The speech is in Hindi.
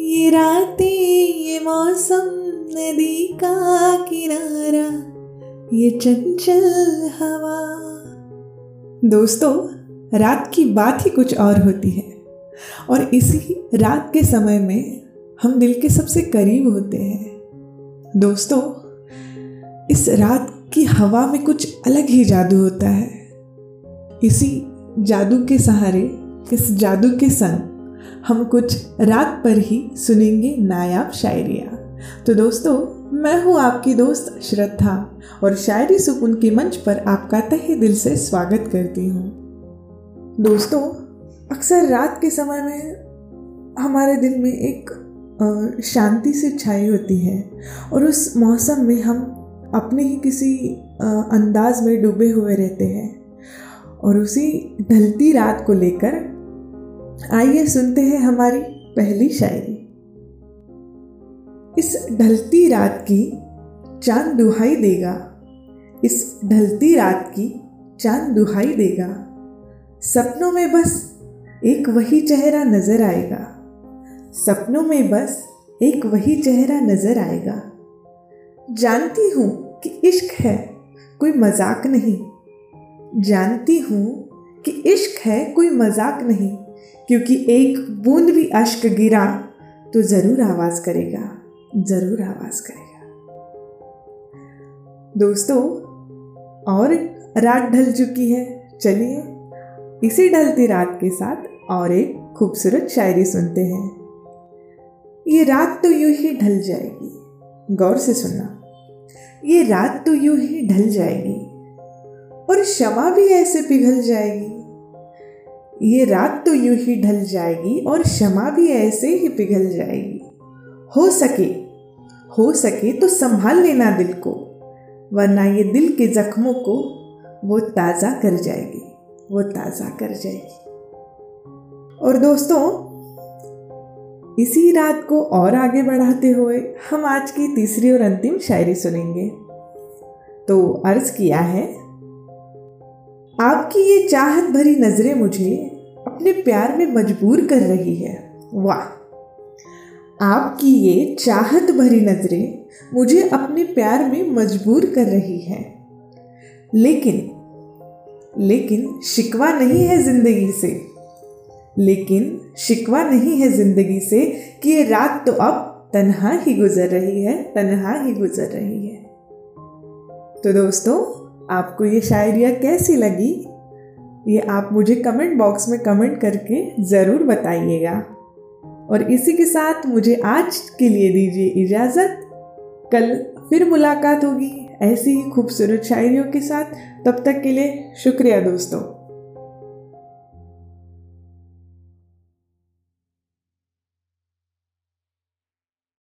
ये रातें, ये मौसम, नदी का किनारा, ये चंचल हवा। दोस्तों, रात की बात ही कुछ और होती है। और इसी रात के समय में हम दिल के सबसे करीब होते हैं। दोस्तों, इस रात की हवा में कुछ अलग ही जादू होता है। इसी जादू के सहारे, इस जादू के संग हम कुछ रात पर ही सुनेंगे नायाब शायरिया। तो दोस्तों, मैं हूँ आपकी दोस्त श्रद्धा, और शायरी सुकून के मंच पर आपका तहे दिल से स्वागत करती हूँ। दोस्तों, अक्सर रात के समय में हमारे दिल में एक शांति से छाई होती है, और उस मौसम में हम अपने ही किसी अंदाज में डूबे हुए रहते हैं, और उसी ढलती रात को लेकर आइए सुनते हैं हमारी पहली शायरी। इस ढलती रात की चाँद दुहाई देगा। इस ढलती रात की चाँद दुहाई देगा। सपनों में बस एक वही चेहरा नज़र आएगा। सपनों में बस एक वही चेहरा नज़र आएगा। जानती हूँ कि इश्क है, कोई मज़ाक नहीं। जानती हूँ कि इश्क है, कोई मज़ाक नहीं। क्योंकि एक बूंद भी अश्क गिरा तो ज़रूर आवाज़ करेगा, ज़रूर आवाज़ करेगा। दोस्तों, और रात ढल चुकी है, चलिए, इसी ढलती रात के साथ और एक खूबसूरत शायरी सुनते हैं। ये रात तो यूँ ही ढल जाएगी, गौर से सुनना। ये रात तो यूँ ही ढल जाएगी, और क्षमा भी ऐसे पिघल जाएगी ये रात तो यूँ ही ढल जाएगी और क्षमा भी ऐसे ही पिघल जाएगी। हो सके हो सके तो संभाल लेना दिल को, वरना ये दिल के जख्मों को वो ताज़ा कर जाएगी, वो ताज़ा कर जाएगी। और दोस्तों, इसी रात को और आगे बढ़ाते हुए हम आज की तीसरी और अंतिम शायरी सुनेंगे। तो अर्ज़ किया है, आपकी ये चाहत भरी नज़रें मुझे अपने प्यार में मजबूर कर रही है। वाह। आपकी ये चाहत भरी नज़रें मुझे अपने प्यार में मजबूर कर रही है। लेकिन लेकिन शिकवा नहीं है ज़िंदगी से। लेकिन शिकवा नहीं है ज़िंदगी से कि ये रात तो अब तन्हा ही गुजर रही है, तन्हा ही गुजर रही है। तो दोस्तों, आपको ये शायरिया कैसी लगी? ये आप मुझे कमेंट बॉक्स में कमेंट करके ज़रूर बताइएगा। और इसी के साथ मुझे आज के लिए दीजिए इजाज़त। कल फिर मुलाकात होगी ऐसी ही खूबसूरत शायरियों के साथ। तब तक के लिए शुक्रिया दोस्तों।